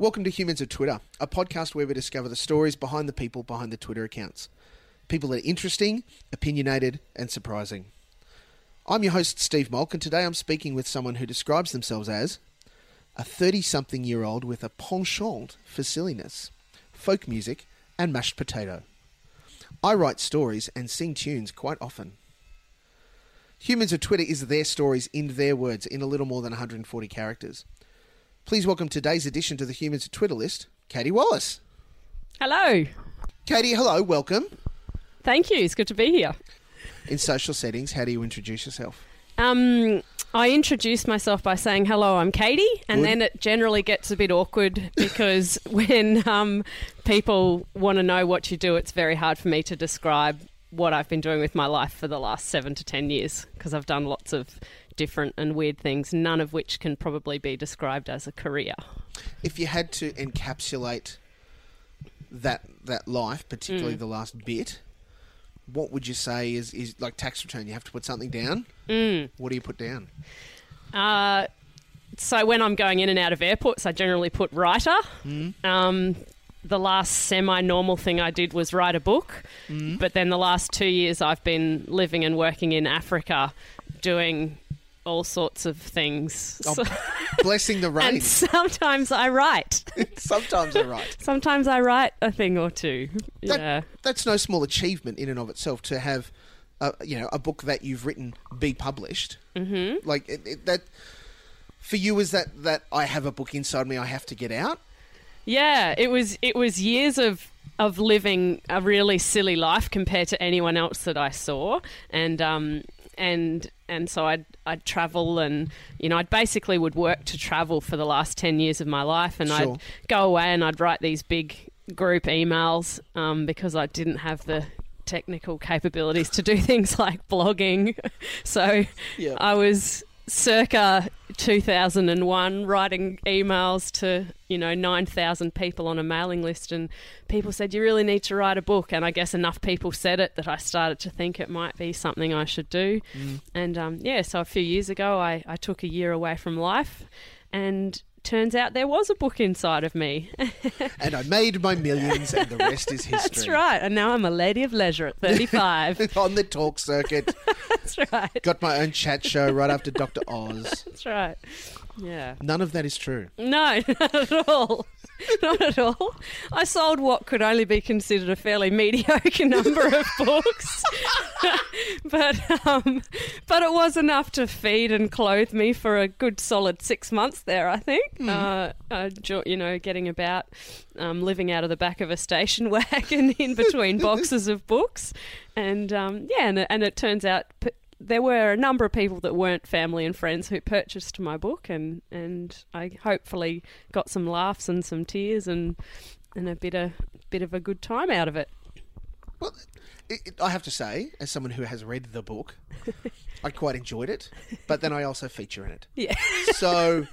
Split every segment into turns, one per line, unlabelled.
Welcome to Humans of Twitter, a podcast where we discover the stories behind the people behind the Twitter accounts. People that are interesting, opinionated, and surprising. I'm your host, Steve Malk, and today I'm speaking with someone who describes themselves as a 30 something year old with a penchant for silliness, folk music, and mashed potato. I write stories and sing tunes quite often. Humans of Twitter is their stories in their words in a little more than 140 characters. Please welcome today's addition to the Humans of Twitter list, Katie Wallace.
Hello.
Katie, hello, welcome.
Thank you. It's good to be here.
In social settings, how do you introduce yourself?
Um, I introduce myself by saying hello. I'm Katie, and
Good.
then it generally gets a bit awkward because when um, people want to know what you do, it's very hard for me to describe what I've been doing with my life for the last seven to ten years because I've done lots of different and weird things, none of which can probably be described as a career.
If you had to encapsulate that that life, particularly the last bit, what would you say is, is like tax return? You have to put something down.
Mm.
What do you put down?
Uh, so when I'm going in and out of airports, I generally put writer. Um, the last semi-normal thing I did was write a book, but then the last two years I've been living and working in Africa, doing all sorts of things.
Oh,
So-
Blessing the rain.
and sometimes I write.
Sometimes they're right.
sometimes I write a thing or two.
That-
yeah.
That's no small achievement in and of itself to have, uh, you know, a book that you've written be published. Mm-hmm. Like it, it, that. For you, is that that I have a book inside me I have to get out?
Yeah, it was it was years of of living a really silly life compared to anyone else that I saw, and um and and so I'd I'd travel and you know I'd basically would work to travel for the last ten years of my life, and
Sure.
I'd go away and I'd write these big group emails um, because I didn't have the technical capabilities to do things like blogging, so
Yeah.
I was circa 2001 writing emails to you know 9000 people on a mailing list and people said you really need to write a book. And i guess enough people said it that i started to think it might be something i should do. And um, yeah so a few years ago I, I took a year away from life and turns out there was a book inside of me.
And I made my millions, and the rest is history.
that's right. And now i'm a lady of leisure at 35
On the talk circuit,
that's right.
Got my own chat show right after Doctor Oz.
that's right yeah
None of that is true.
No, not at all. Not at all. I sold what could only be considered a fairly mediocre number of books, but um, but it was enough to feed and clothe me for a good solid six months there. I think. Uh, uh, you know, getting about, um, living out of the back of a station wagon in between boxes of books, and um, yeah, and, and it turns out. There were a number of people that weren't family and friends who purchased my book, and, and I hopefully got some laughs and some tears and and a bit of bit of a good time out of it.
Well, it, it, I have to say, as someone who has read the book, I quite enjoyed it, but then I also feature in it.
Yeah,
So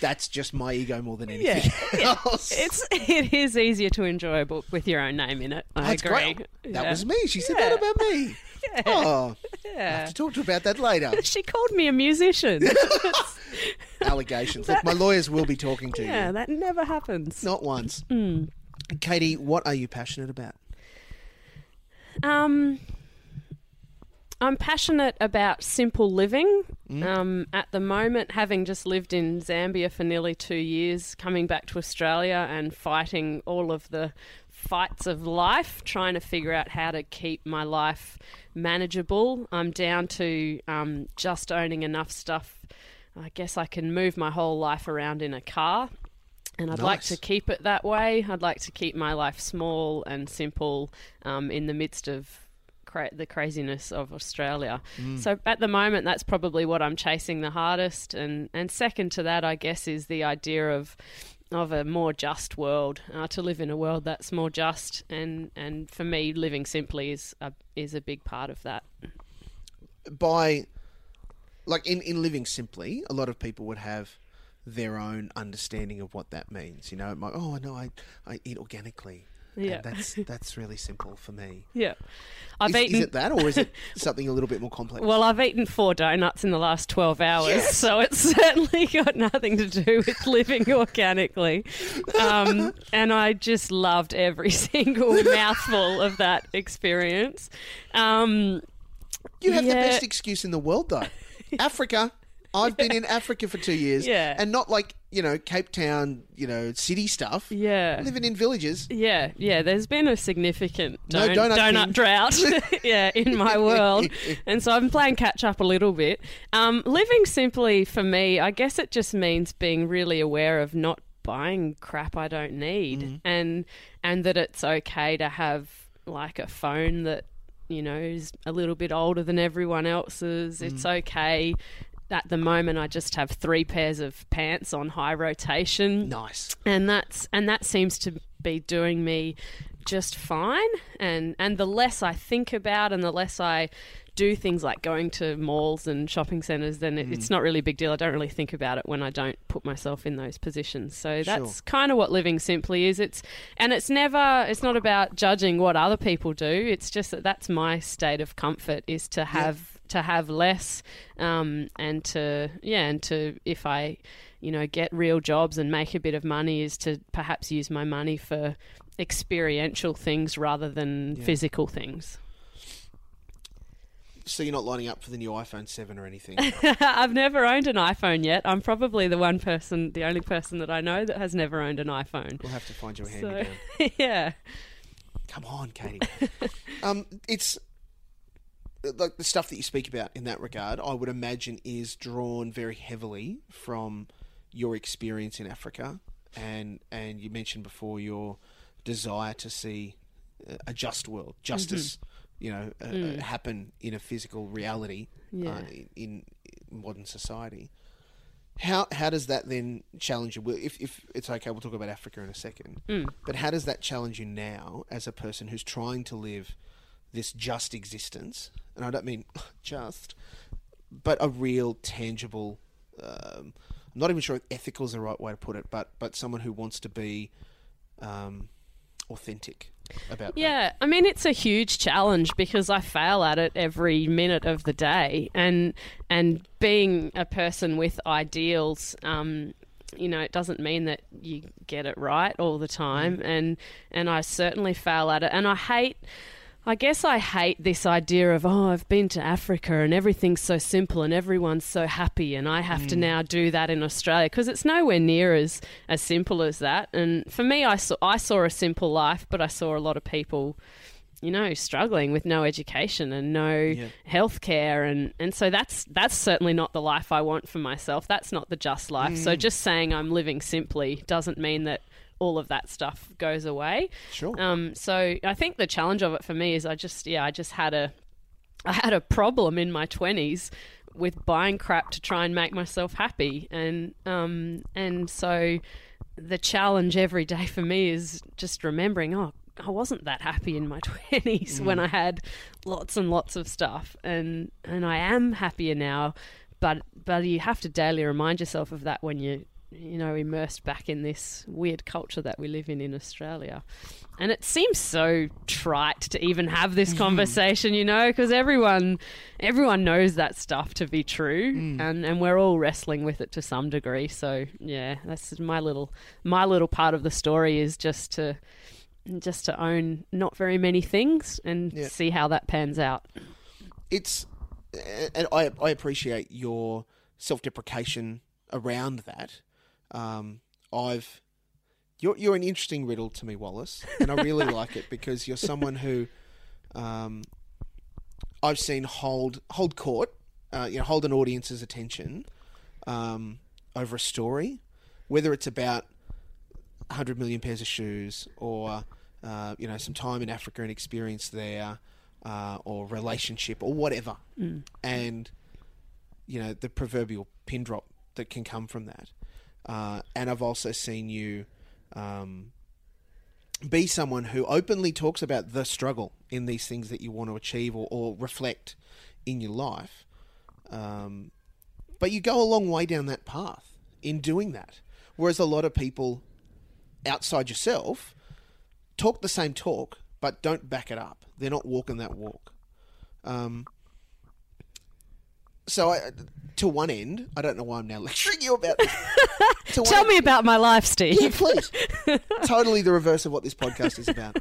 that's just my ego more than anything else.
it's it is easier to enjoy a book with your own name in it. I
That's
agree.
great. That
Yeah.
was me. She said
Yeah.
that about me. Oh, I
Yeah.
have to talk to her about that later.
She called me a musician.
Allegations. Look, my lawyers will be talking to
yeah,
you.
that never happens.
Not once.
Mm.
Katie, what are you passionate about?
Um, I'm passionate about simple living. Um, at the moment, having just lived in Zambia for nearly two years, coming back to Australia and fighting all of the fights of life, trying to figure out how to keep my life manageable. I'm down to um, just owning enough stuff. I guess I can move my whole life around in a car. And I'd like to keep it that way. I'd like to keep my life small and simple um, in the midst of cra- the craziness of Australia. So at the moment, that's probably what I'm chasing the hardest. And, and second to that, I guess, is the idea of of a more just world. Uh, to live in a world that's more just, and and for me, living simply is a, is a big part of that.
By, like, in, in living simply, a lot of people would have their own understanding of what that means. You know, it might, oh, no, I, I eat organically.
Yeah.
And that's that's really simple for me.
Yeah. I've
Is,
eaten.
is it that, or is it something a little bit more complex?
Well, I've eaten four donuts in the last 12 hours,
Yes.
so it's certainly got nothing to do with living organically. Um, and I just loved every single mouthful of that experience. Um,
you have the best excuse in the world, though. Africa. I've been in Africa for two years,
Yeah.
and not like you know Cape Town, you know, city stuff.
yeah.
Living in villages.
Yeah, yeah. There's been a significant
No donut
donut drought, yeah, in my world, and so I'm playing catch up a little bit. Um, living simply for me, I guess it just means being really aware of not buying crap I don't need,
Mm-hmm.
and and that it's okay to have like a phone that you know is a little bit older than everyone else's. It's
Mm.
okay. At the moment, I just have three pairs of pants on high rotation.
Nice.
and that's and that seems to be doing me just fine. And and the less I think about and the less I do things like going to malls and shopping centers then it, it's hmm. not really a big deal. I don't really think about it when I don't put myself in those positions. So that's kind of what living simply is. It's and it's never it's not about judging what other people do. It's just that that's my state of comfort is to have to have less um, and to yeah and to if I you know get real jobs and make a bit of money is to perhaps use my money for experiential things rather than
Yeah.
physical things.
So you're not lining up for the new iPhone Seven or anything?
I've never owned an iPhone yet. I'm probably the one person, the only person that I know that has never owned an iPhone.
we'll have to find you a hand
So- yeah.
Come on, Katie. um, it's like the stuff that you speak about in that regard. I would imagine is drawn very heavily from your experience in Africa, and and you mentioned before your desire to see uh, a just world, justice, you know, uh, uh, happen in a physical reality
Yeah.
uh, in, in modern society. How how does that then challenge you? If if it's okay, we'll talk about Africa in a second.
Mm.
But how does that challenge you now as a person who's trying to live this just existence? And I don't mean just, but a real tangible. Um, I'm not even sure if ethical is the right way to put it, but but someone who wants to be um, authentic about that.
Yeah, I mean it's a huge challenge because I fail at it every minute of the day, and and being a person with ideals, um, you know, it doesn't mean that you get it right all the time, and and I certainly fail at it, and I hate. I guess I hate this idea of, oh, I've been to Africa and everything's so simple and everyone's so happy, and I have to mm. now do that in Australia because it's nowhere near as, as simple as that. And for me, I saw, I saw a simple life, but I saw a lot of people, you know, struggling with no education and no
Yeah.
health care. And, and so that's, that's certainly not the life I want for myself. That's not the just life. So mm. just saying I'm living simply doesn't mean that all of that stuff goes away.
Sure.
Um, so I think the challenge of it for me is I just yeah I just had a I had a problem in my twenties with buying crap to try and make myself happy and um and so the challenge every day for me is just remembering oh I wasn't that happy in my 20s when I had lots and lots of stuff and and I am happier now but but you have to daily remind yourself of that when you you know immersed back in this weird culture that we live in in Australia and it seems so trite to even have this mm. conversation you know because everyone everyone knows that stuff to be true mm. and and we're all wrestling with it to some degree so yeah that's my little my little part of the story is just to just to own not very many things and
Yeah.
see how that pans out
it's and I I appreciate your self deprecation around that. Um, I've you're you're an interesting riddle to me, Wallace, and I really like it because you're someone who um, I've seen hold hold court, uh, you know, hold an audience's attention um, over a story, whether it's about hundred million pairs of shoes or uh, you know some time in Africa and experience there, uh, or relationship or whatever, and you know the proverbial pin drop that can come from that. Uh, and I've also seen you um, be someone who openly talks about the struggle in these things that you want to achieve or, or reflect in your life. Um, but you go a long way down that path in doing that. Whereas a lot of people outside yourself talk the same talk, but don't back it up. They're not walking that walk. Um, so, I, to one end, I don't know why I'm now lecturing you about this.
Tell
end-
me about my life, Steve.
Yeah, please. totally the reverse of what this podcast is about.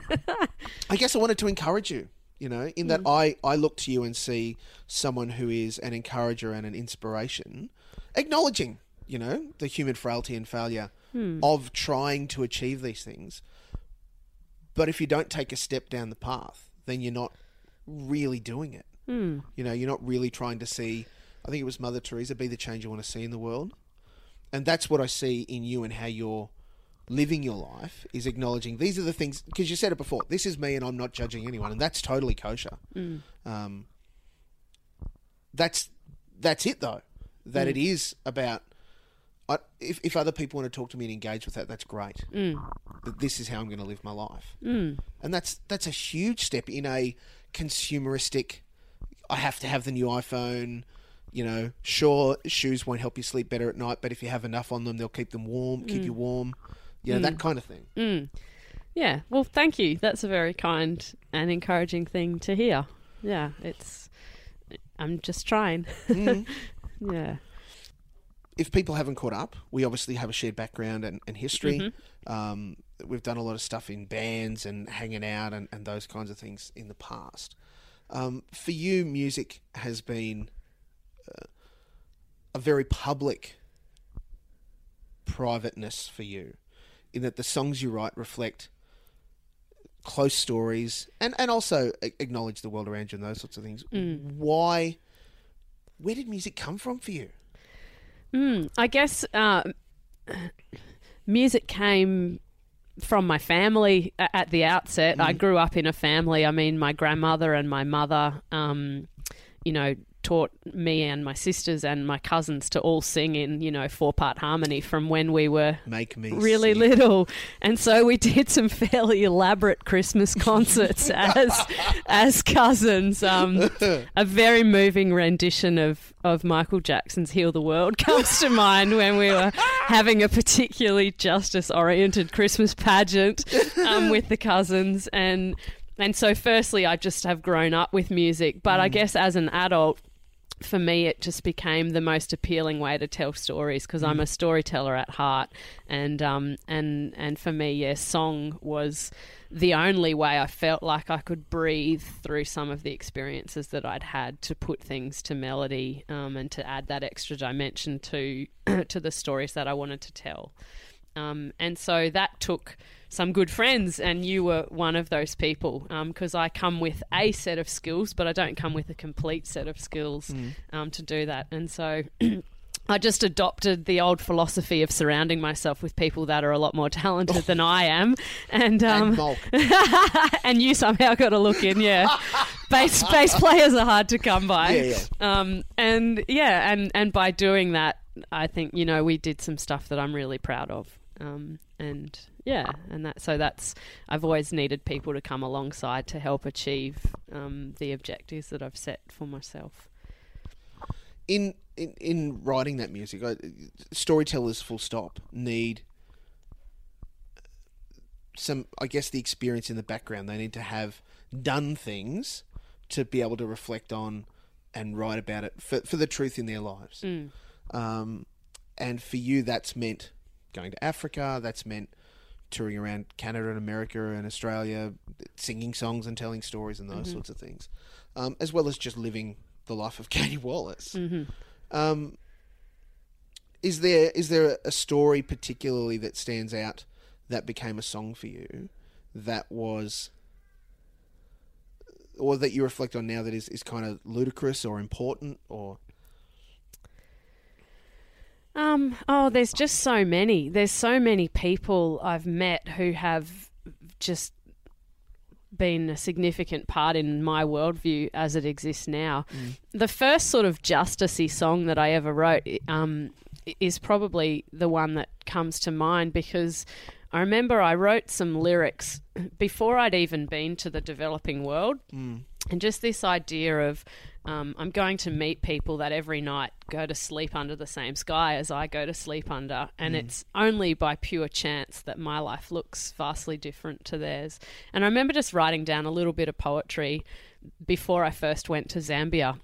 I guess I wanted to encourage you, you know, in that I, I look to you and see someone who is an encourager and an inspiration, acknowledging, you know, the human frailty and failure of trying to achieve these things. But if you don't take a step down the path, then you're not really doing it.
Hmm.
You know, you're not really trying to see. I think it was Mother Teresa, be the change you want to see in the world. And that's what I see in you and how you're living your life is acknowledging these are the things because you said it before. This is me, and I'm not judging anyone, and that's totally kosher. Mm. Um, that's that's it though. That mm. it is about. I, if if other people want to talk to me and engage with that, that's great. Mm. That this is how I'm going to live my life, and that's that's a huge step in a consumeristic. I have to have the new iPhone. You know, sure, shoes won't help you sleep better at night, but if you have enough on them, they'll keep them warm, keep you mm. warm. You know, that mm. kind of thing. Mm.
Yeah. Well, thank you. That's a very kind and encouraging thing to hear. Yeah. It's. I'm just trying. yeah.
if people haven't caught up, we obviously have a shared background and, and history. Mm-hmm. Um, we've done a lot of stuff in bands and hanging out and, and those kinds of things in the past. Um, for you, music has been a very public privateness for you, in that the songs you write reflect close stories and, and also acknowledge the world around you and those sorts of things. Why? Where did music come from for you?
Mm, I guess uh, music came from my family at the outset. I grew up in a family. I mean, my grandmother and my mother, um, you know, taught me and my sisters and my cousins to all sing in, you know, four part harmony from when we were
Make me
really
sing.
little. And so we did some fairly elaborate christmas concerts as as cousins. Um, a very moving rendition of of michael jackson's heal the world comes to mind when we were having a particularly justice oriented christmas pageant um, with the cousins. And and so firstly i just have grown up with music. But i guess as an adult for me, it just became the most appealing way to tell stories because I'm a storyteller at heart, and um, and and for me, yeah, song was the only way I felt like I could breathe through some of the experiences that I'd had to put things to melody um, and to add that extra dimension to to the stories that I wanted to tell. Um, and so that took some good friends, and you were one of those people because I come with a set of skills, but I don't come with a complete set of skills um, to do that. And so. I just adopted the old philosophy of surrounding myself with people that are a lot more talented than I am, and um,
and
and you somehow got a look in, yeah. bass bass players are hard to come by.
Yeah,
Um, and yeah, and and by doing that, I think you know we did some stuff that I'm really proud of. Um, and yeah, and that so that's I've always needed people to come alongside to help achieve um, the objectives that I've set for myself.
in in, in writing that music, I, storytellers, full stop, need some. I guess the experience in the background. They need to have done things to be able to reflect on and write about it for for the truth in their lives. Um, and for you, that's meant going to Africa. That's meant touring around Canada and America and Australia, singing songs and telling stories and those sorts of things, um, as well as just living the life of Katie Wallace. Um, is there is there a story particularly that stands out that became a song for you that was or that you reflect on now that is, is kind of ludicrous or important or
Um, oh, there's just so many. There's so many people I've met who have just been a significant part in my worldview as it exists now. The first sort of justicey song that I ever wrote um, is probably the one that comes to mind because I remember I wrote some lyrics before I'd even been to the developing world. And just this idea of um, I'm going to meet people that every night go to sleep under the same sky as I go to sleep under, and it's only by pure chance that my life looks vastly different to theirs. And I remember just writing down a little bit of poetry before I first went to Zambia.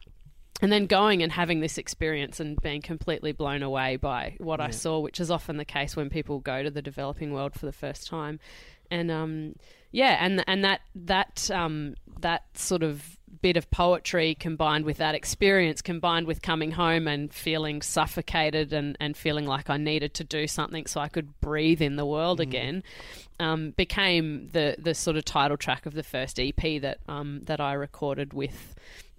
And then going and having this experience and being completely blown away by what I saw, which is often the case when people go to the developing world for the first time. And um, yeah, and and that that um, that sort of bit of poetry combined with that experience, combined with coming home and feeling suffocated and, and feeling like I needed to do something so I could breathe in the world again, um, became the the sort of title track of the first EP that um, that I recorded with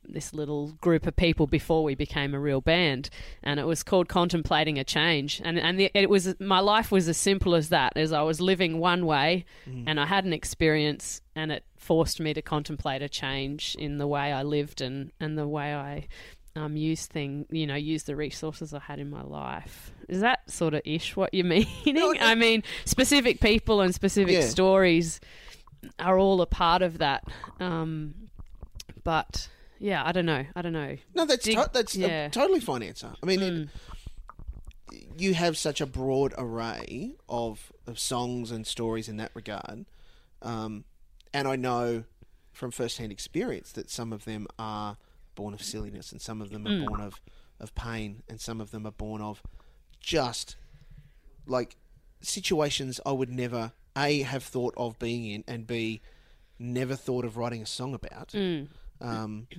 this little group of people before we became a real band, and it was called Contemplating a Change. And and the, it was my life was as simple as that. As I was living one way, and I had an experience, and it forced me to contemplate a change in the way I lived and and the way I. Um, use thing, you know, use the resources I had in my life. Is that sort of ish what you're meaning? I mean, specific people and specific
Yeah.
stories are all a part of that. Um, but yeah, I don't know. I don't know.
No, that's
Dig-
to- that's
yeah.
a totally fine answer. I mean, it, mm. you have such a broad array of, of songs and stories in that regard, um, and I know from first-hand experience that some of them are born of silliness, and some of them are mm. born of of pain, and some of them are born of just like situations I would never a have thought of being in, and b never thought of writing a song about. Mm. Um,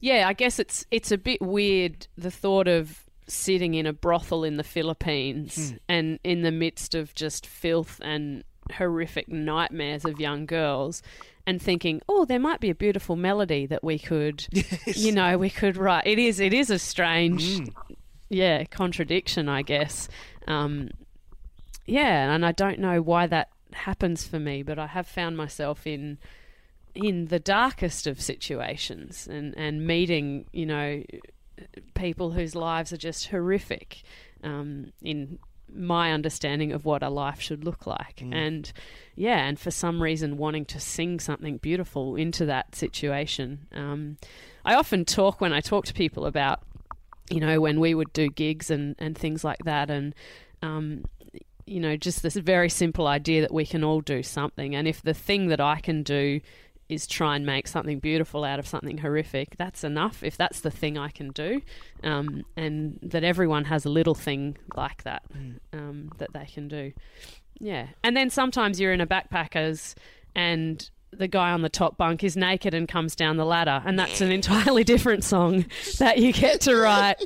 Yeah, I guess it's it's a bit weird the thought of sitting in a brothel in the Philippines and in the midst of just filth and horrific nightmares of young girls and thinking, "Oh, there might be a beautiful melody that we could you know, we could write." It is it is a strange yeah, contradiction, I guess. Um yeah, and I don't know why that happens for me, but I have found myself in in the darkest of situations and, and meeting, you know, people whose lives are just horrific um, in my understanding of what a life should look like. And yeah, and for some reason wanting to sing something beautiful into that situation. Um, I often talk when I talk to people about, you know, when we would do gigs and, and things like that. And, um, you know, just this very simple idea that we can all do something. And if the thing that I can do is try and make something beautiful out of something horrific, that's enough. If that's the thing I can do, um, and that everyone has a little thing like that um, that they can do. Yeah. And then sometimes you're in a backpackers and the guy on the top bunk is naked and comes down the ladder, and that's an entirely different song that you get to write,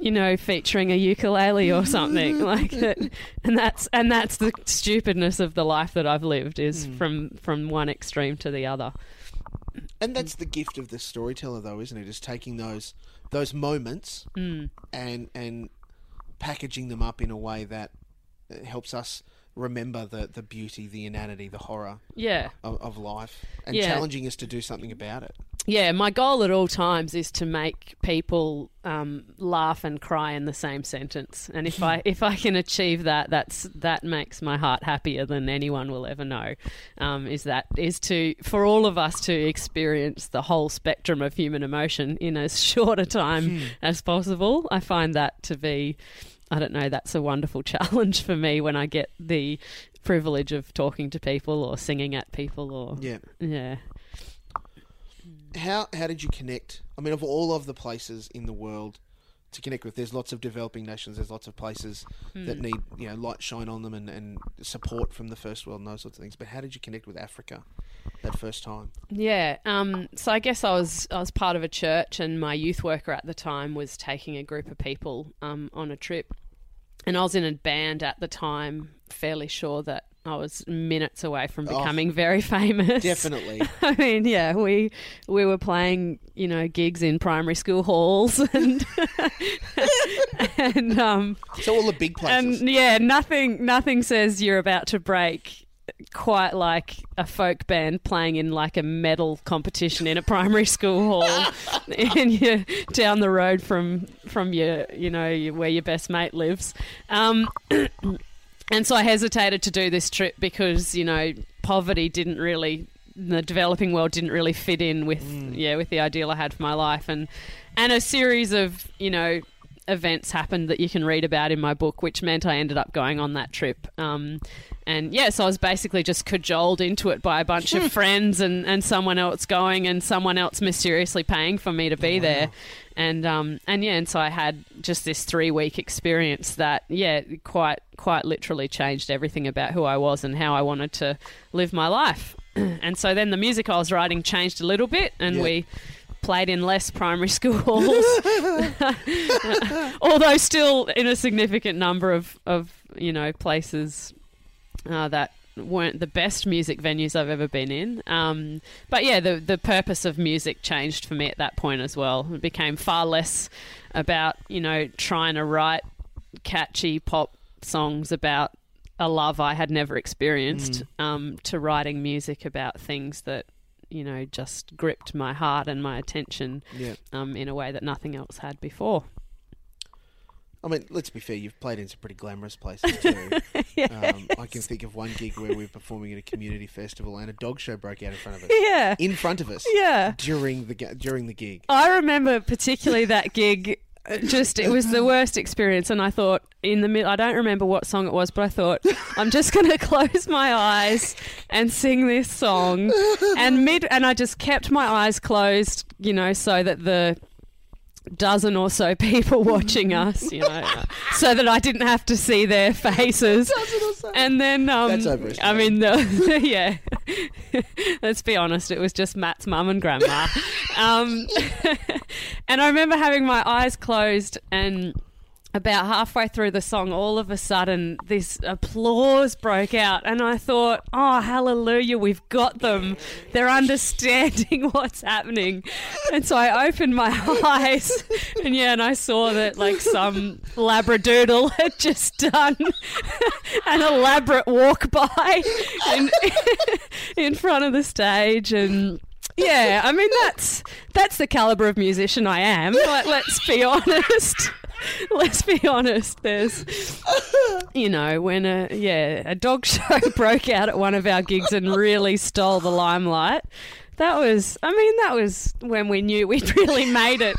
you know, featuring a ukulele or something like that. And that's and that's the stupidness of the life that I've lived is from from one extreme to the other.
And that's the gift of the storyteller, though, isn't it? Is taking those those moments
Mm.
and and packaging them up in a way that uh, helps us remember the, the beauty, the inanity, the horror
Yeah.
of, of life, and
Yeah.
challenging us to do something about it.
Yeah, my goal at all times is to make people um, laugh and cry in the same sentence, and if I if I can achieve that, that's that makes my heart happier than anyone will ever know. Um, is that is to for all of us to experience the whole spectrum of human emotion in as short a time as possible. I find that to be, I don't know, that's a wonderful challenge for me when I get the privilege of talking to people or singing at people or
Yeah.
yeah.
How how did you connect? I mean, of all of the places in the world to connect with, there's lots of developing nations. There's lots of places hmm. that need you know light shine on them and, and support from the first world and those sorts of things. But how did you connect with Africa that first time?
Yeah. Um, so I guess I was I was part of a church, and my youth worker at the time was taking a group of people um, on a trip, and I was in a band at the time. Fairly sure that I was minutes away from
Oh.
becoming very famous.
Definitely.
I mean, yeah, we we were playing, you know, gigs in primary school halls and and um
So all the big places.
and yeah, nothing nothing says you're about to break quite like a folk band playing in like a metal competition in a primary school hall and you're down the road from from your you know your- where your best mate lives. Um and so I hesitated to do this trip because you know poverty didn't really the developing world didn't really fit in with yeah with the ideal I had for my life, and and a series of you know events happened that you can read about in my book, which meant I ended up going on that trip. Um, and yes, I was basically just cajoled into it by a bunch of friends and, and someone else going and someone else mysteriously paying for me to be there. And um, and yeah, and so I had just this three week experience that yeah, quite quite literally changed everything about who I was and how I wanted to live my life. and so then the music I was writing changed a little bit, and
Yeah.
we played in less primary schools, although still in a significant number of, of you know places uh, that weren't the best music venues I've ever been in. Um, but yeah, the the purpose of music changed for me at that point as well. It became far less about you know trying to write catchy pop songs about a love I had never experienced um, to writing music about things that you know just gripped my heart and my attention
Yeah.
um, in a way that nothing else had before.
I mean, let's be fair. You've played in some pretty glamorous places too. um, I can think of one gig where we were performing at a community festival and a dog show broke out in front of us.
Yeah,
In front of us.
yeah.
During the during the gig.
I remember particularly that gig. uh, Just it was the worst experience, and I thought in the middle. I don't remember what song it was, but I thought I'm just going to close my eyes and sing this song, and mid. And I just kept my eyes closed, you know, so that the dozen or so people watching us, you know, so that I didn't have to see their faces. And then, um,
That's.
I mean, the, yeah. Let's be honest, it was just Matt's mum and grandma. um, and I remember having my eyes closed and. About halfway through the song, all of a sudden, this applause broke out, and I thought, "Oh, hallelujah, we've got them! They're understanding what's happening." And so I opened my eyes, and yeah, and I saw that like some labradoodle had just done an elaborate walk by in, in front of the stage, and yeah, I mean that's that's the caliber of musician I am. Like, let's be honest. Let's be honest. There's, you know, when a yeah a dog show broke out at one of our gigs and really stole the limelight. That was, I mean, that was when we knew we'd really made it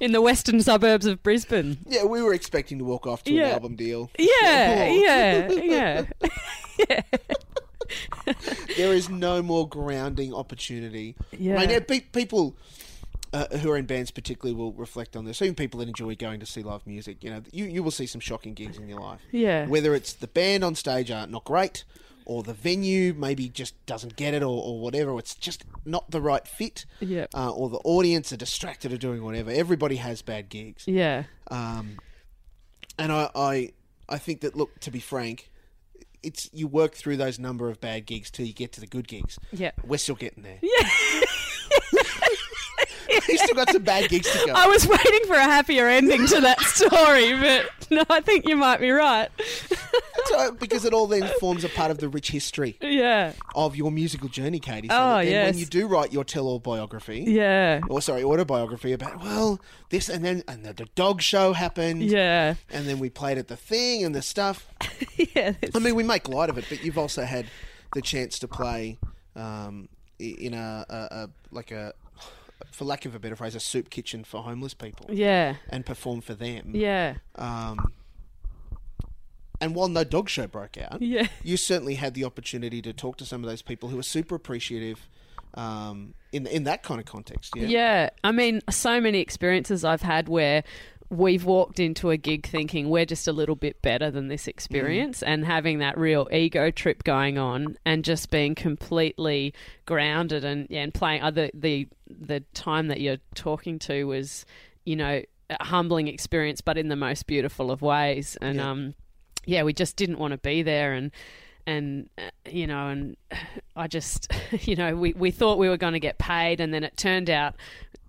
in the western suburbs of Brisbane.
Yeah, we were expecting to walk off to
Yeah.
an album deal.
Yeah,
Oh.
yeah, yeah.
There is no more grounding opportunity.
Yeah.
I mean, people uh, who are in bands particularly will reflect on this. Even people that enjoy going to see live music, you know, you, you will see some shocking gigs in your life.
Yeah.
Whether it's the band on stage are not great, or the venue maybe just doesn't get it, or, or whatever. It's just not the right fit.
Yeah.
Uh, or the audience are distracted or doing whatever. Everybody has bad gigs.
Yeah.
Um, and I, I, I think that look, to be frank, it's you work through those number of bad gigs till you get to the good gigs.
Yeah.
We're still getting there. Yeah. We've still got some bad gigs to go.
I was waiting for a happier ending to that story, but no, I think you might be right.
So, because it all then forms a part of the rich history
Yeah.
of your musical journey, Katie. So
Oh, yes.
when you do write your tell-all biography,
Yeah.
or sorry, autobiography about well this and then and the, the dog show happened,
Yeah.
and then we played at the thing and the stuff.
Yeah.
I mean, we make light of it, but you've also had the chance to play um, in a, a, a like a, for lack of a better phrase, a soup kitchen for homeless people,
Yeah.
and perform for them.
Yeah.
Um, and while no dog show broke out,
Yeah.
you certainly had the opportunity to talk to some of those people who are super appreciative um, in in that kind of context. Yeah.
Yeah. I mean, so many experiences I've had where we've walked into a gig thinking we're just a little bit better than this experience and having that real ego trip going on and just being completely grounded and yeah, and playing other the the time that you're talking to was you know a humbling experience but in the most beautiful of ways and
Yeah.
um yeah we just didn't want to be there and and uh, you know and i just you know we, we thought we were going to get paid and then it turned out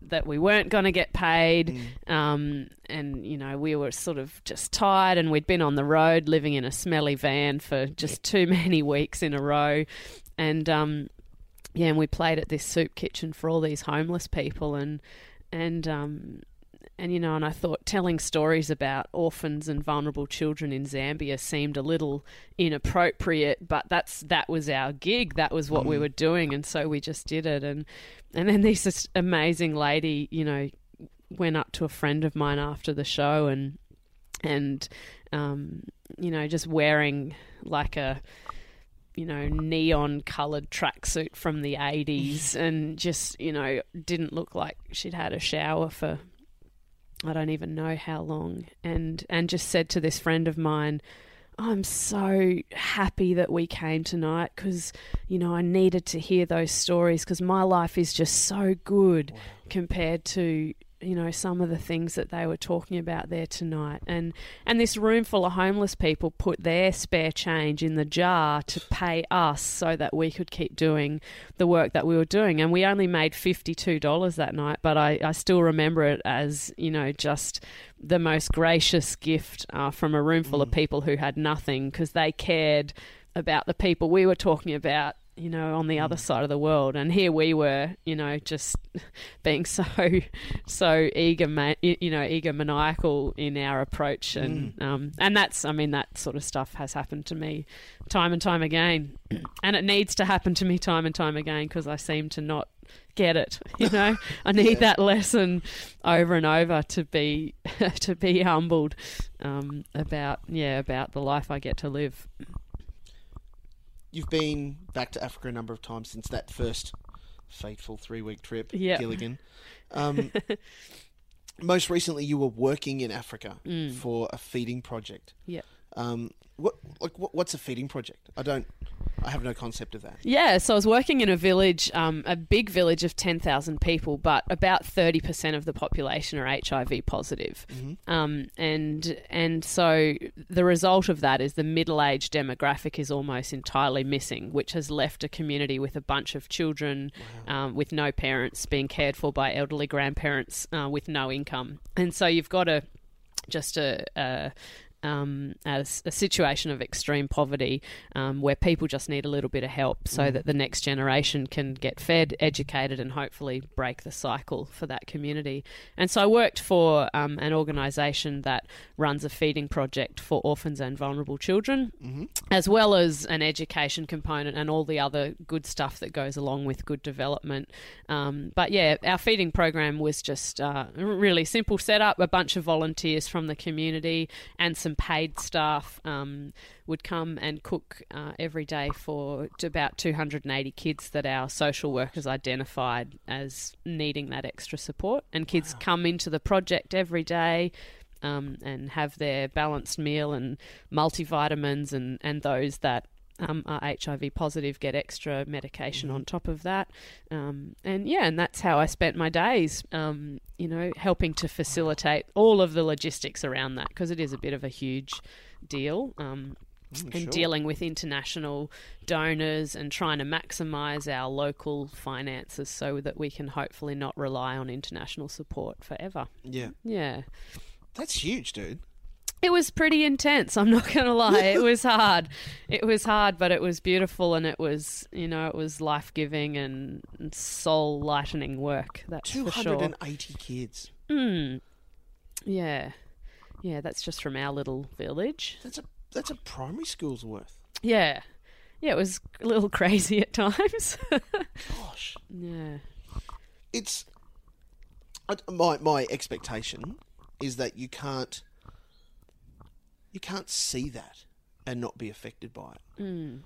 that we weren't going to get paid um, and you know we were sort of just tired and we'd been on the road living in a smelly van for just too many weeks in a row. And um, yeah and we played at this soup kitchen for all these homeless people and and um, and you know, and I thought telling stories about orphans and vulnerable children in Zambia seemed a little inappropriate, but that's that was our gig. That was what we were doing, and so we just did it. And and then this this amazing lady, you know, went up to a friend of mine after the show and and um, you know, just wearing like a you know, neon coloured tracksuit from the 80s and just, you know, didn't look like she'd had a shower for I don't even know how long and and just said to this friend of mine I'm so happy that we came tonight because, you know, I needed to hear those stories because my life is just so good compared to, you know, some of the things that they were talking about there tonight. And and this room full of homeless people put their spare change in the jar to pay us so that we could keep doing the work that we were doing. And we only made $52 that night, but I, I still remember it as, you know, just the most gracious gift uh, from a room full of people who had nothing because they cared about the people we were talking about you know on the other side of the world. And here we were you know just being so so eager ma- you know eager maniacal in our approach. And um, and that's i mean that sort of stuff has happened to me time and time again. And it needs to happen to me time and time again because i seem to not get it you know? I need that lesson over and over to be to be humbled um, about yeah about the life i get to live
You've been back to Africa a number of times since that first fateful three week trip,
Yeah.
Gilligan. Um, most recently, you were working in Africa
Mm.
for a feeding project.
yeah
Um, what like what, what's a feeding project? I don't. I have no concept of that.
Yeah, so I was working in a village, um, a big village of 10,000 people, but about 30% of the population are HIV positive. Um, and, and so the result of that is the middle age demographic is almost entirely missing, which has left a community with a bunch of children um, with no parents being cared for by elderly grandparents uh, with no income. And so you've got a just a, a um, as a situation of extreme poverty um, where people just need a little bit of help so that the next generation can get fed, educated, and hopefully break the cycle for that community. And so I worked for um, an organisation that runs a feeding project for orphans and vulnerable children, as well as an education component and all the other good stuff that goes along with good development. Um, but yeah, our feeding program was just uh, a really simple setup. A bunch of volunteers from the community and some paid staff um, would come and cook uh, every day for about 280 kids that our social workers identified as needing that extra support. And kids come into the project every day. Um, and have their balanced meal and multivitamins, and, and those that um, are HIV positive get extra medication on top of that. Um, and yeah, and that's how I spent my days, um, you know, helping to facilitate all of the logistics around that because it is a bit of a huge deal. Um, and
sure.
dealing with international donors and trying to maximize our local finances so that we can hopefully not rely on international support forever.
Yeah,
Yeah.
that's huge, dude.
It was pretty intense, I'm not going to lie. It was hard. It was hard, but it was beautiful and it was, you know, it was life giving and soul lightening work. That's
280
for sure.
kids.
Mm. Yeah. Yeah, that's just from our little village.
That's a that's a primary school's worth.
Yeah. Yeah, it was a little crazy at times.
Gosh,
yeah.
it's my my expectation is that you can't you can't see that and not be affected by it.
Mm.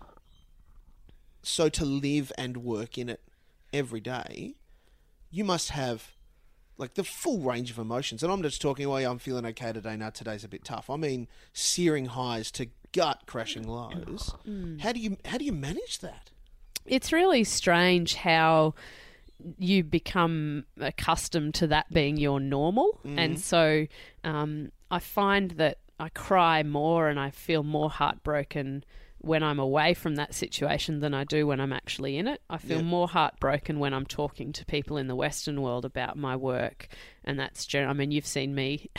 So to live and work in it every day, you must have like the full range of emotions. And I'm just talking, well, yeah, I'm feeling okay today. Now today's a bit tough. I mean, searing highs to gut crashing lows. How do you how do you manage that?
It's really strange how you become accustomed to that being your normal. And so um, I find that I cry more and I feel more heartbroken when I'm away from that situation than I do when I'm actually in it. I feel
Yeah.
more heartbroken when I'm talking to people in the Western world about my work. And that's, gen- I mean, you've seen me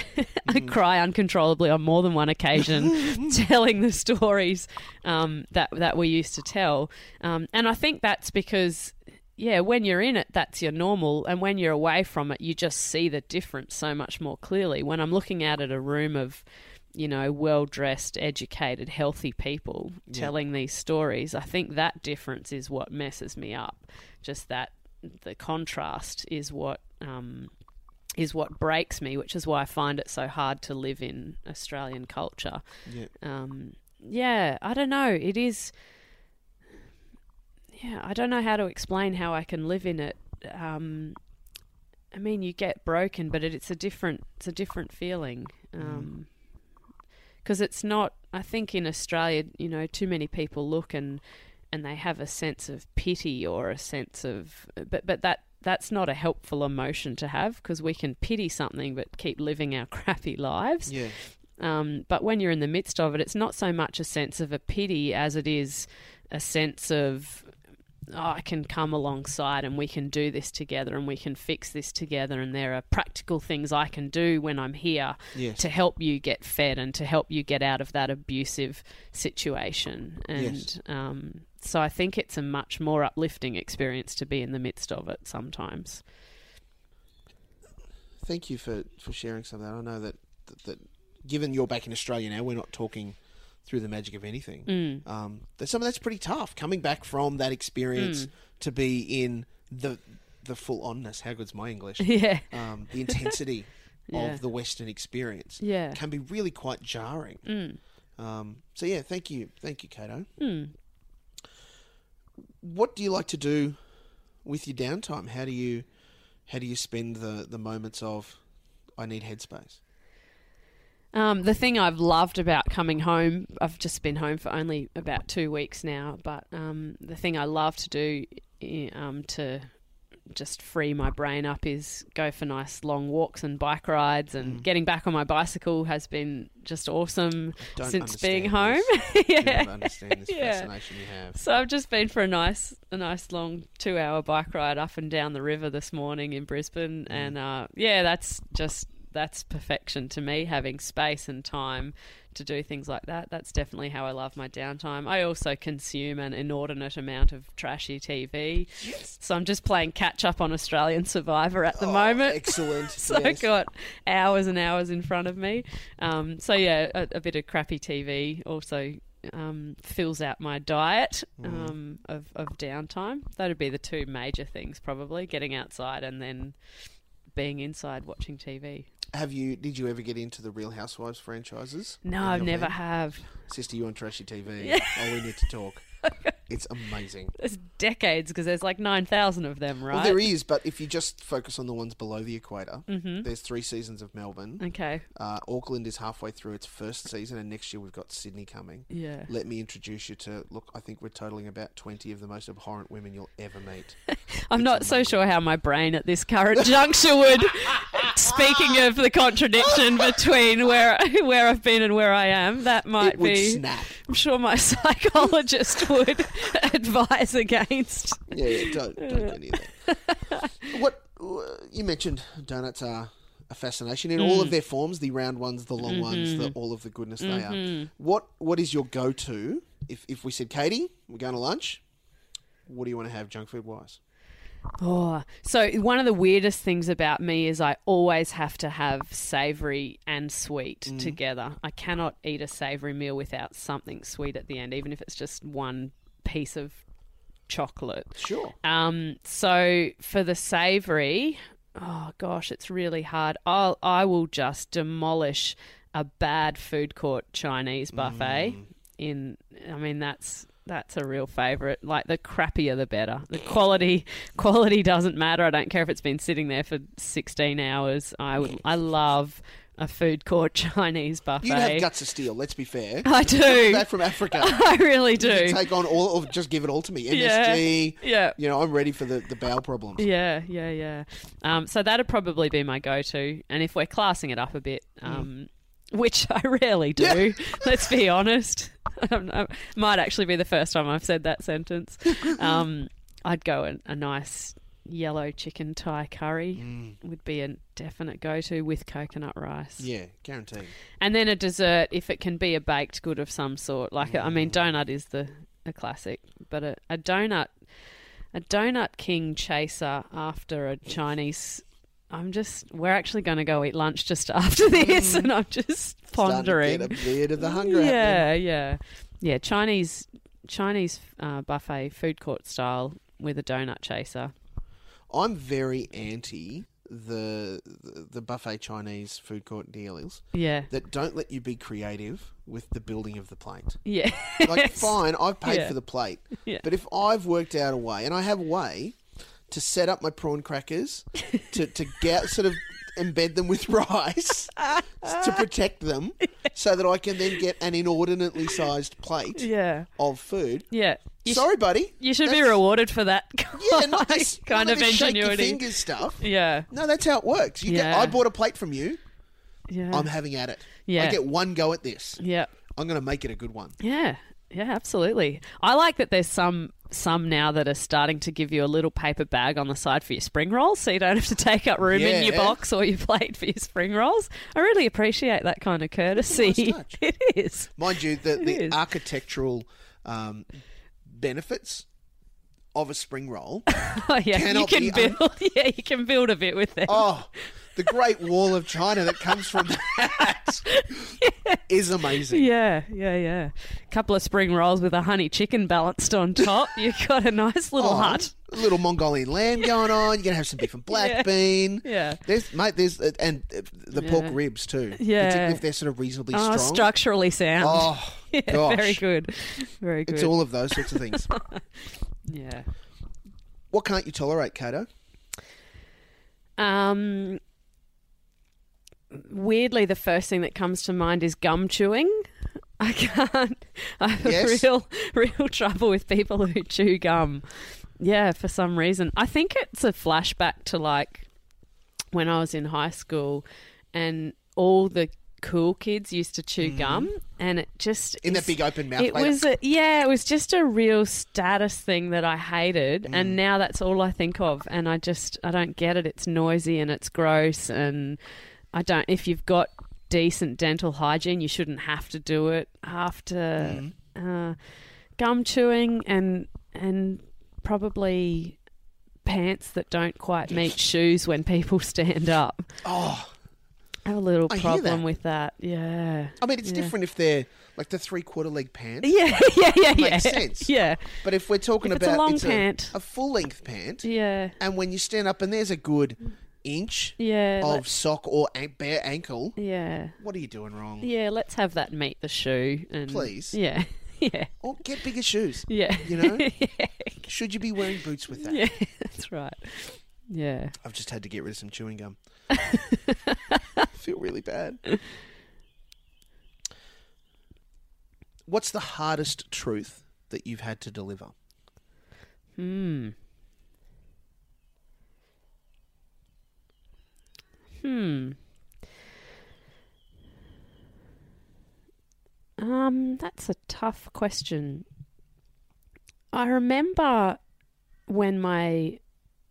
I cry uncontrollably on more than one occasion telling the stories um, that, that we used to tell. Um, and I think that's because yeah, when you're in it, that's your normal, and when you're away from it, you just see the difference so much more clearly. When I'm looking out at a room of, you know, well dressed, educated, healthy people
Yeah.
telling these stories, I think that difference is what messes me up. Just that the contrast is what um, is what breaks me, which is why I find it so hard to live in Australian culture.
Yeah.
Um, yeah, I don't know. It is. Yeah, I don't know how to explain how I can live in it. Um, I mean, you get broken, but it, it's a different. It's a different feeling. Um, because it's not. I think in Australia, you know, too many people look and and they have a sense of pity or a sense of, but but that that's not a helpful emotion to have because we can pity something but keep living our crappy lives.
Yeah.
Um, but when you're in the midst of it, it's not so much a sense of a pity as it is a sense of, oh, I can come alongside and we can do this together and we can fix this together. And there are practical things I can do when I'm here
Yes.
to help you get fed and to help you get out of that abusive situation. And
Yes.
um, so I think it's a much more uplifting experience to be in the midst of it sometimes.
Thank you for, for sharing some of that. I know that, that, that given you're back in Australia now, we're not talking through the magic of anything.
Mm.
Um, some of that's pretty tough. Coming back from that experience
Mm.
to be in the the full onness. How good's my English?
Yeah.
Um, the intensity
Yeah.
of the Western experience
Yeah.
can be really quite jarring.
Mm.
Um, so yeah, thank you, thank you, Kato.
Mm.
What do you like to do with your downtime? How do you how do you spend the the moments of I need headspace?
Um, the thing I've loved about coming home, I've just been home for only about two weeks now, but um, the thing I love to do um, to just free my brain up is go for nice long walks and bike rides, and
Mm.
getting back on my bicycle has been just awesome since being home. Yeah.
understand this
Yeah.
fascination you have.
So I've just been for a nice, a nice long two-hour bike ride up and down the river this morning in Brisbane,
Mm.
and uh, yeah, that's just that's perfection to me. Having space and time to do things like that. That's definitely how I love my downtime. I also consume an inordinate amount of trashy TV, Yes. so I'm just playing catch up on Australian Survivor at the
Oh,
moment.
excellent.
So
yes.
I've got hours and hours in front of me. Um, so yeah, a, a bit of crappy TV also um, fills out my diet
Mm.
um, of, of downtime. That'd be the two major things probably: getting outside and then being inside watching TV.
Have you? Did you ever get into the Real Housewives franchises?
No, I
your
never have.
Sister, you on trashy TV?
Yeah.
Oh, we need to talk. It's amazing.
It's decades because there's like nine thousand of them, right?
Well, there is, but if you just focus on the ones below the equator,
Mm-hmm.
there's three seasons of Melbourne.
Okay.
Uh, Auckland is halfway through its first season, and next year we've got Sydney coming.
Yeah.
Let me introduce you to look. I think we're totaling about twenty of the most abhorrent women you'll ever meet.
I'm
It's
not so sure how my brain at this current juncture would. Speaking of the contradiction between where where I've been and where I am, that might
it would
be.
snap.
I'm sure my psychologist would advise against.
Yeah, yeah don't don't get any of that. What you mentioned, donuts are a fascination in all of mm. their forms: the round ones, the long ones, the, mm-hmm. all of the goodness they are. Mm-hmm. What what is your go to? If if we said, Katie, we're going to lunch. What do you want to have, junk food wise?
Oh, so one of the weirdest things about me is I always have to have savoury and sweet mm. together. I cannot eat a savoury meal without something sweet at the end, even if it's just one piece of chocolate.
Sure.
Um, so for the savoury, oh gosh, it's really hard. I'll I will just demolish a bad food court Chinese buffet. In, I mean that's that's a real favourite. Like the crappier the better. The quality quality doesn't matter. I don't care if it's been sitting there for sixteen hours. I would I love a food court Chinese buffet.
You'd have guts of steel. Let's be fair.
I do.
Back from Africa.
I really
You
do.
take on all of just give it all to me.
Yeah.
MSG.
Yeah.
You know, I'm ready for the, the bowel problems.
Yeah, yeah, yeah. Um, so that'd probably be my go-to. And if we're classing it up a bit, um, which I rarely do, let's be honest, might actually be the first time I've said that sentence. Um, I'd go a, a nice yellow chicken Thai curry
Mm.
would be a definite go-to with coconut rice.
Yeah, guaranteed.
And then a dessert, if it can be a baked good of some sort. Like, I mean, donut is the a classic, but a, a donut, a donut king chaser after a Chinese. I'm just. We're actually going to go eat lunch just after this, and I'm just pondering.
Starting to get a bit of the hunger
yeah,
happening.
yeah, yeah. Chinese Chinese uh, buffet food court style with a donut chaser.
I'm very anti the, the the buffet Chinese food court deals
Yeah,
that don't let you be creative with the building of the plate.
yeah.
Like, fine, I've paid
Yeah.
for the plate,
Yeah.
but if I've worked out a way, and I have a way to set up my prawn crackers to to get sort of embed them with rice to protect them, so that I can then get an inordinately sized plate
yeah,
of food.
yeah. You, sh-
Sorry, buddy.
you should be
That's-
rewarded for that.
Yeah, not this
kind of
shake your
ingenuity.
fingers stuff.
Yeah,
No, that's how it works. You get,
Yeah.
I bought a plate from you.
yeah,
I'm having at it.
Yeah.
I get one go at this.
yeah.
I'm going to make it a good one.
Yeah, yeah, absolutely. I like that there's some some now that are starting to give you a little paper bag on the side for your spring rolls, so you don't have to take up room in your box or your plate for your spring rolls. I really appreciate that kind of courtesy.
nice.
It is.
Mind you, the, the
is.
architectural um, benefits of a spring roll.
Oh yeah, you can
be
build. yeah, you can build a bit with them.
Oh, the Great Wall of China that comes from that is amazing.
Yeah, yeah, yeah. A couple of spring rolls with a honey chicken balanced on top. You've got a nice little
Oh,
hut.
A little Mongolian lamb going on. You're gonna have some beef and black
Yeah.
bean.
Yeah.
There's mate. There's uh, and the pork
Yeah.
ribs too.
Yeah.
Particularly if they're sort of reasonably
Oh,
strong.
structurally sound.
Oh
yeah,
gosh.
very good. Very good.
It's all of those sorts of things.
yeah.
what can't you tolerate, Kato?
Um, weirdly, the first thing that comes to mind is gum chewing. I can't. I have
Yes.
real, real trouble with people who chew gum. Yeah, for some reason. I think it's a flashback to like when I was in high school, and all the cool kids used to chew gum, and it just
In that big open mouth.
it
later.
was a, yeah, it was just a real status thing that I hated,
Mm.
and now that's all I think of, and I just I don't get it. It's noisy and it's gross, and I don't. If you've got decent dental hygiene, you shouldn't have to do it after
Mm.
uh, gum chewing and and probably pants that don't quite meet shoes when people stand up.
Oh,
I have a little
I
problem
that.
with that. Yeah.
I mean, it's
Yeah.
different if they're like the three quarter leg pants.
Yeah, yeah, yeah, yeah.
Makes sense.
Yeah,
But if we're talking
If it's a
about
long pant.
a, full length pant,
yeah,
and when you stand up and there's a good inch
yeah.
of sock or an- bare ankle,
yeah,
what are you doing wrong?
yeah. Let's have that meet the shoe. And,
Please.
Yeah, yeah,
Or get bigger shoes.
yeah.
You know?
yeah,
Should you be wearing boots with that?
yeah, that's right. Yeah.
I've just had to get rid of some chewing gum. I feel really bad. What's the hardest truth that you've had to deliver?
Hmm. Hmm. Um, that's a tough question. I remember when my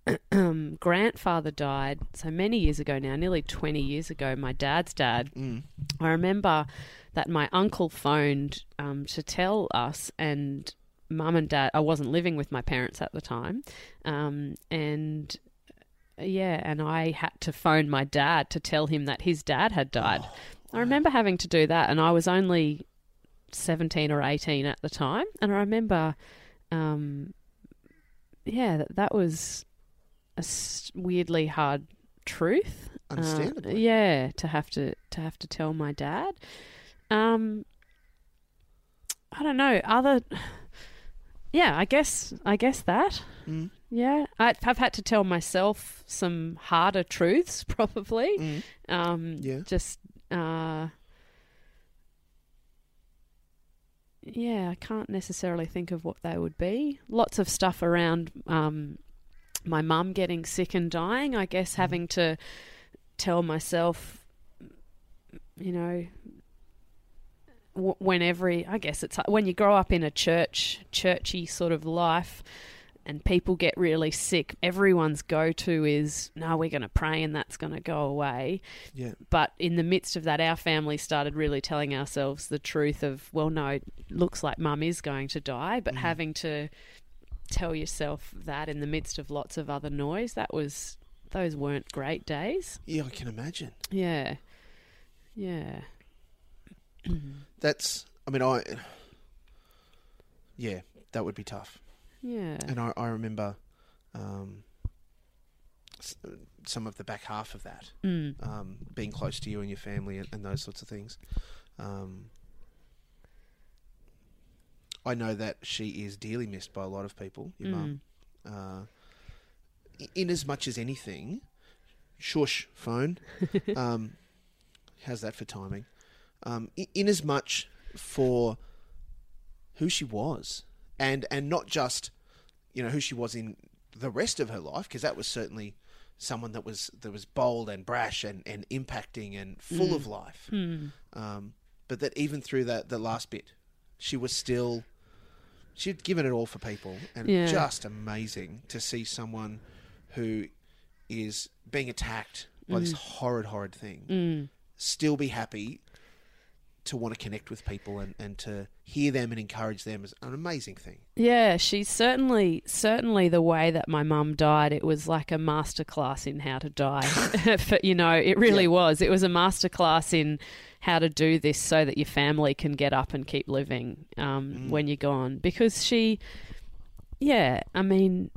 grandfather died, so many years ago now, nearly 20 years ago, my dad's dad.
Mm.
I remember that my uncle phoned um, to tell us, and mum and dad, I wasn't living with my parents at the time, um, and yeah, and I had to phone my dad to tell him that his dad had died. I remember having to do that, and I was only 17 or 18 at the time, and I remember, um, yeah, that, that was a weirdly hard truth. Uh,
Understandably.
yeah, to have to to have to tell my dad. Um, I don't know. Other, yeah, I guess I guess that.
Mm.
Yeah, I've had to tell myself some harder truths, probably.
Mm.
Um,
Yeah.
Just, uh, yeah, I can't necessarily think of what they would be. Lots of stuff around um, my mum getting sick and dying. I guess having to tell myself, you know, when every, I guess it's when you grow up in a church, churchy sort of life, and people get really sick, everyone's go to is, no, we're going to pray and that's going to go away.
Yeah.
But in the midst of that, our family started really telling ourselves the truth of, well, no, it looks like mum is going to die, but mm. having to tell yourself that in the midst of lots of other noise. That was those weren't great days.
Yeah, I can imagine.
Yeah, yeah.
That's. I mean, I. Yeah, that would be tough.
Yeah.
And I, I remember um, s- some of the back half of that,
Mm.
um, being close to you and your family and, and those sorts of things. Um, I know that she is dearly missed by a lot of people, your mum.
Mm.
Uh, i- in as much as anything, shush, phone. um, how's that for timing? Um, i- in as much for who she was, and and not just you know who she was in the rest of her life, because that was certainly someone that was that was bold and brash and, and impacting and full of life.
Mm.
Um, but that even through that the last bit, she was still she'd given it all for people, and
Yeah.
just amazing to see someone who is being attacked by this horrid, horrid thing
Mm.
still be happy to want to connect with people and, and to hear them and encourage them is an amazing thing.
Yeah, she's certainly certainly the way that my mum died. It was like a masterclass in how to die. You know, it really
Yeah.
was. It was a masterclass in how to do this so that your family can get up and keep living um,
Mm.
when you're gone. Because she, yeah, I mean,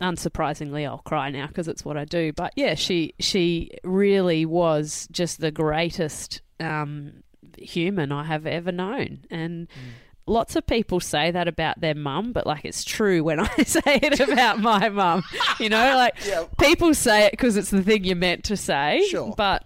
unsurprisingly, I'll cry now because it's what I do. But yeah, she she really was just the greatest um, human I have ever known, and lots of people say that about their mum, but like it's true when I say it about my mum. You know, like
Yeah.
people say it because it's the thing you're meant to say.
Sure.
But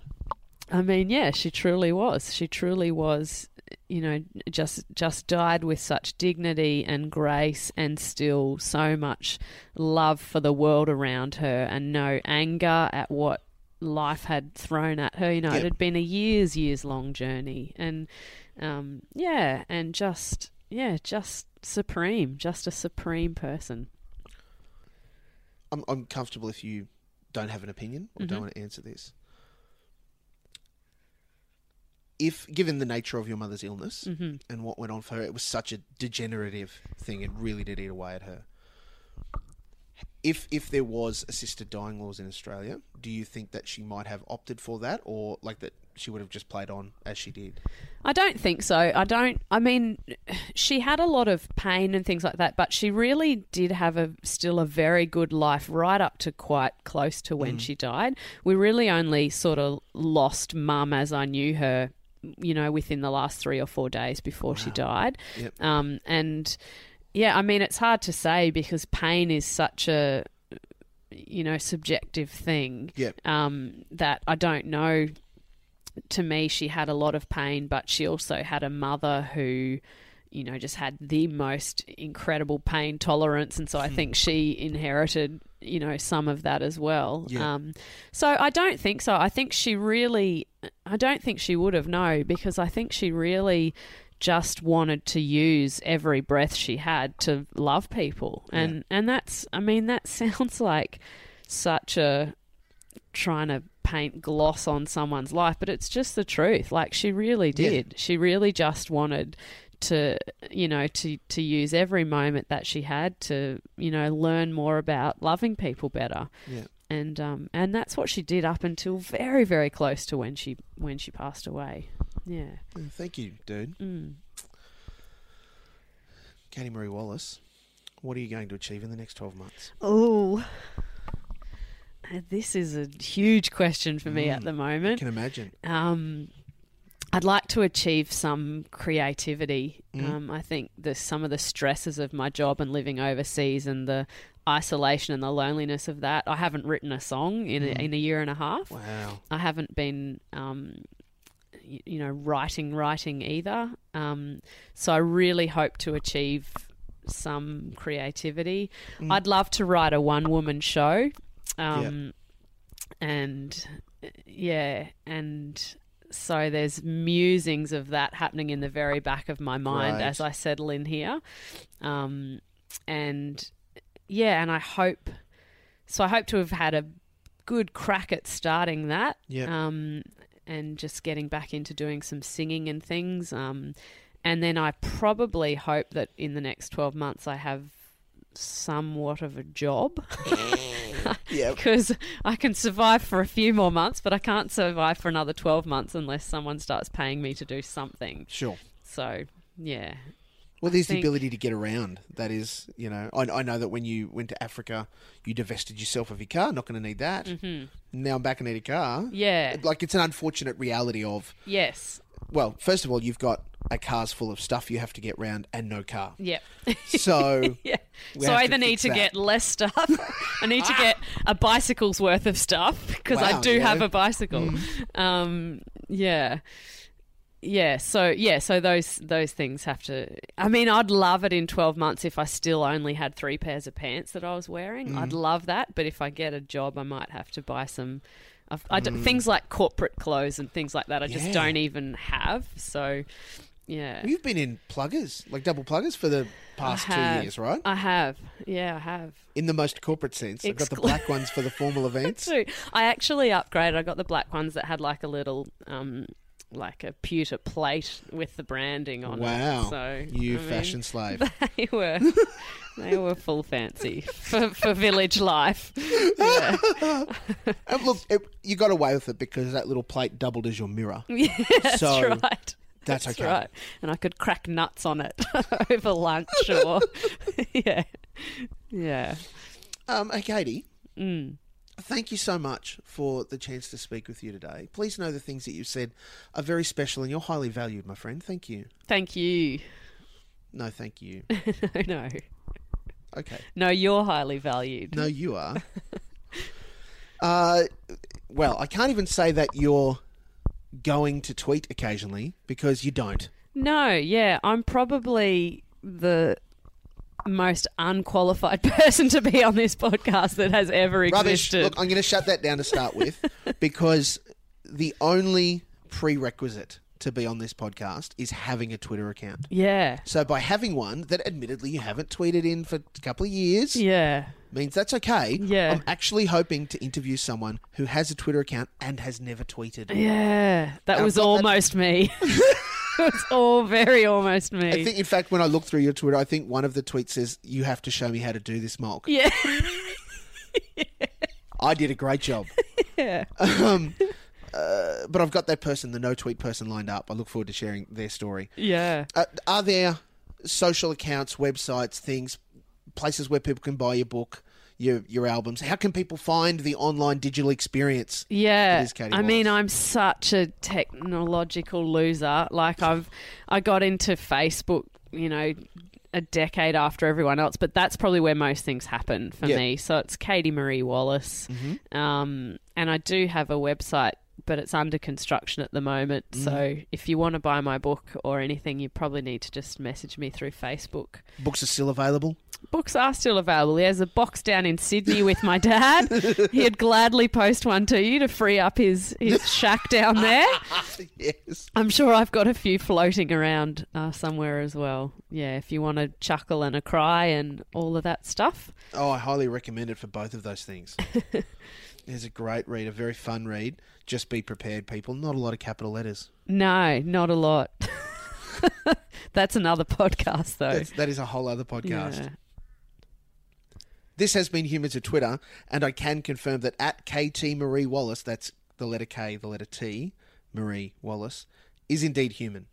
I mean, yeah, she truly was. She truly was. You know, just just died with such dignity and grace, and still so much love for the world around her, and no anger at what life had thrown at her. You know,
Yep.
it had been a years, years long journey, and um, yeah, and just yeah, just supreme, just a supreme person.
I'm, I'm comfortable if you don't have an opinion or don't
Mhm.
want to answer this. If, given the nature of your mother's illness
hmm
and what went on for her, it was such a degenerative thing, it really did eat away at her. If if there was assisted dying laws in Australia, do you think that she might have opted for that, or like that she would have just played on as she did?
I don't think so. I don't. I mean, she had a lot of pain and things like that, but she really did have a still a very good life right up to quite close to when she died. We really only sort of lost mum as I knew her, you know, within the last three or four days before she died.
Yep.
Um, and yeah, I mean, it's hard to say because pain is such a you know subjective thing
Yep.
um, that I don't know. To me, she had a lot of pain, but she also had a mother who, you know, just had the most incredible pain tolerance, and so I think she inherited, you know, some of that as well.
Yeah.
Um, so I don't think so. I think she really, I don't think she would have no, because I think she really just wanted to use every breath she had to love people, and and that's, I mean, that sounds like such a trying to paint gloss on someone's life, but it's just the truth. Like she really
Yeah.
did. She really just wanted to you know to to use every moment that she had to you know learn more about loving people better
Yeah.
And um and that's what she did up until very very close to when she when she passed away yeah
Yeah, Thank you, dude.
mm.
Katie Marie Wallace, what are you going to achieve in the next 12 months?
oh this is a huge question for me at
Mm.
the
I
moment
can imagine.
Um, I'd like to achieve some creativity.
Mm.
Um, I think the some of the stresses of my job and living overseas and the isolation and the loneliness of that. I haven't written a song in a,
Mm.
in a year and a half.
Wow.
I haven't been, um, y- you know, writing writing either. Um, so I really hope to achieve some creativity.
Mm.
I'd love to write a one woman show. Um, And yeah, and so there's musings of that happening in the very back of my mind
Right.
as I settle in here. Um, and yeah, and I hope so. I hope to have had a good crack at starting that.
Yep.
Um, and just getting back into doing some singing and things. Um, and then I probably hope that in the next 12 months I have somewhat of a job
Yeah.
because I can survive for a few more months, but I can't survive for another 12 months unless someone starts paying me to do something.
Sure.
So, yeah.
Well, there's the ability to get around. That is, you know, I, I know that when you went to Africa, you divested yourself of your car. Not going to need that.
hmm
Now I'm back and need a car.
Yeah.
Like it's an unfortunate reality of.
Yes.
Well, first of all, you've got a car's full of stuff you have to get round and no car.
Yep.
So
yeah. So I either need to
that.
get less stuff. I need to get a bicycle's worth of stuff because I do
yeah. Mm.
have a bicycle. Um, yeah. Yeah, so yeah, so those those things have to. I mean, I'd love it in twelve months if I still only had three pairs of pants that I was wearing.
Mm.
I'd love that, but if I get a job, I might have to buy some. I've, I don't-
Mm.
things like corporate clothes and things like that, I just don't even have. So, yeah,
you've been in pluggers, like double pluggers, for the past two years, right?
I have. Yeah, I have.
In the most corporate sense, I've got the black ones for the formal events.
I actually upgraded. I got the black ones that had like a little, um, like a pewter plate with the branding on
Wow.
it. So
You
I mean,
fashion slave.
they were they were full fancy for, for village life. Yeah.
And look, it, you got away with it because that little plate doubled as your mirror.
Yeah, that's
So,
right.
That's, okay.
right. And I could crack nuts on it over lunch or yeah, yeah.
Um, hey, Katie,
Mm.
Thank you so much for the chance to speak with you today. Please know the things that you've said are very special and you're highly valued, my friend. Thank you.
Thank you.
No, thank you.
no, no,
Okay.
no. You're highly valued.
No, you are. uh, well, I can't even say that you're going to tweet occasionally because you don't.
No, yeah, I'm probably the most unqualified person to be on this podcast that has ever
Rubbish.
existed.
Look, I'm going to shut that down to start with because the only prerequisite to be on this podcast is having a Twitter account.
yeah,
So by having one that admittedly you haven't tweeted in for a couple of years
yeah,
means that's okay.
Yeah.
I'm actually hoping to interview someone who has a Twitter account and has never tweeted.
yeah. That
I've
was
got that-
almost me. it was all very almost me.
I think, in fact, when I look through your Twitter, I think one of the tweets says, "You have to show me how to do this, Mulk."
yeah,
I did a great job,
yeah.
um, uh, but I've got that person, the no tweet person, lined up. I look forward to sharing their story.
Yeah.
Uh, are there social accounts, websites, things, places where people can buy your book, your your albums? How can people find the online digital experience?
Yeah,
It is Katie
I mean, I'm such a technological loser. Like I've, I got into Facebook, you know, a decade after everyone else, but that's probably where most things happen for
Yeah.
me. So it's Katie Marie Wallace, um, and I do have a website, but it's under construction at the moment. So if you want to buy my book or anything, you probably need to just message me through Facebook.
Books are still available.
Books are still available. There's a box down in Sydney with my dad. He'd gladly post one to you to free up his, his shack down there.
yes.
I'm sure I've got a few floating around uh, somewhere as well. Yeah, if you want to chuckle and a cry and all of that stuff.
Oh, I highly recommend it for both of those things. It's a great read, a very fun read. Just be prepared, people. Not a lot of capital letters.
No, not a lot. That's another podcast, though.
That's, that is a whole other podcast.
Yeah.
This has been Humans of Twitter, and I can confirm that at KT Marie Wallace, that's the letter K, the letter T, Marie Wallace, is indeed human.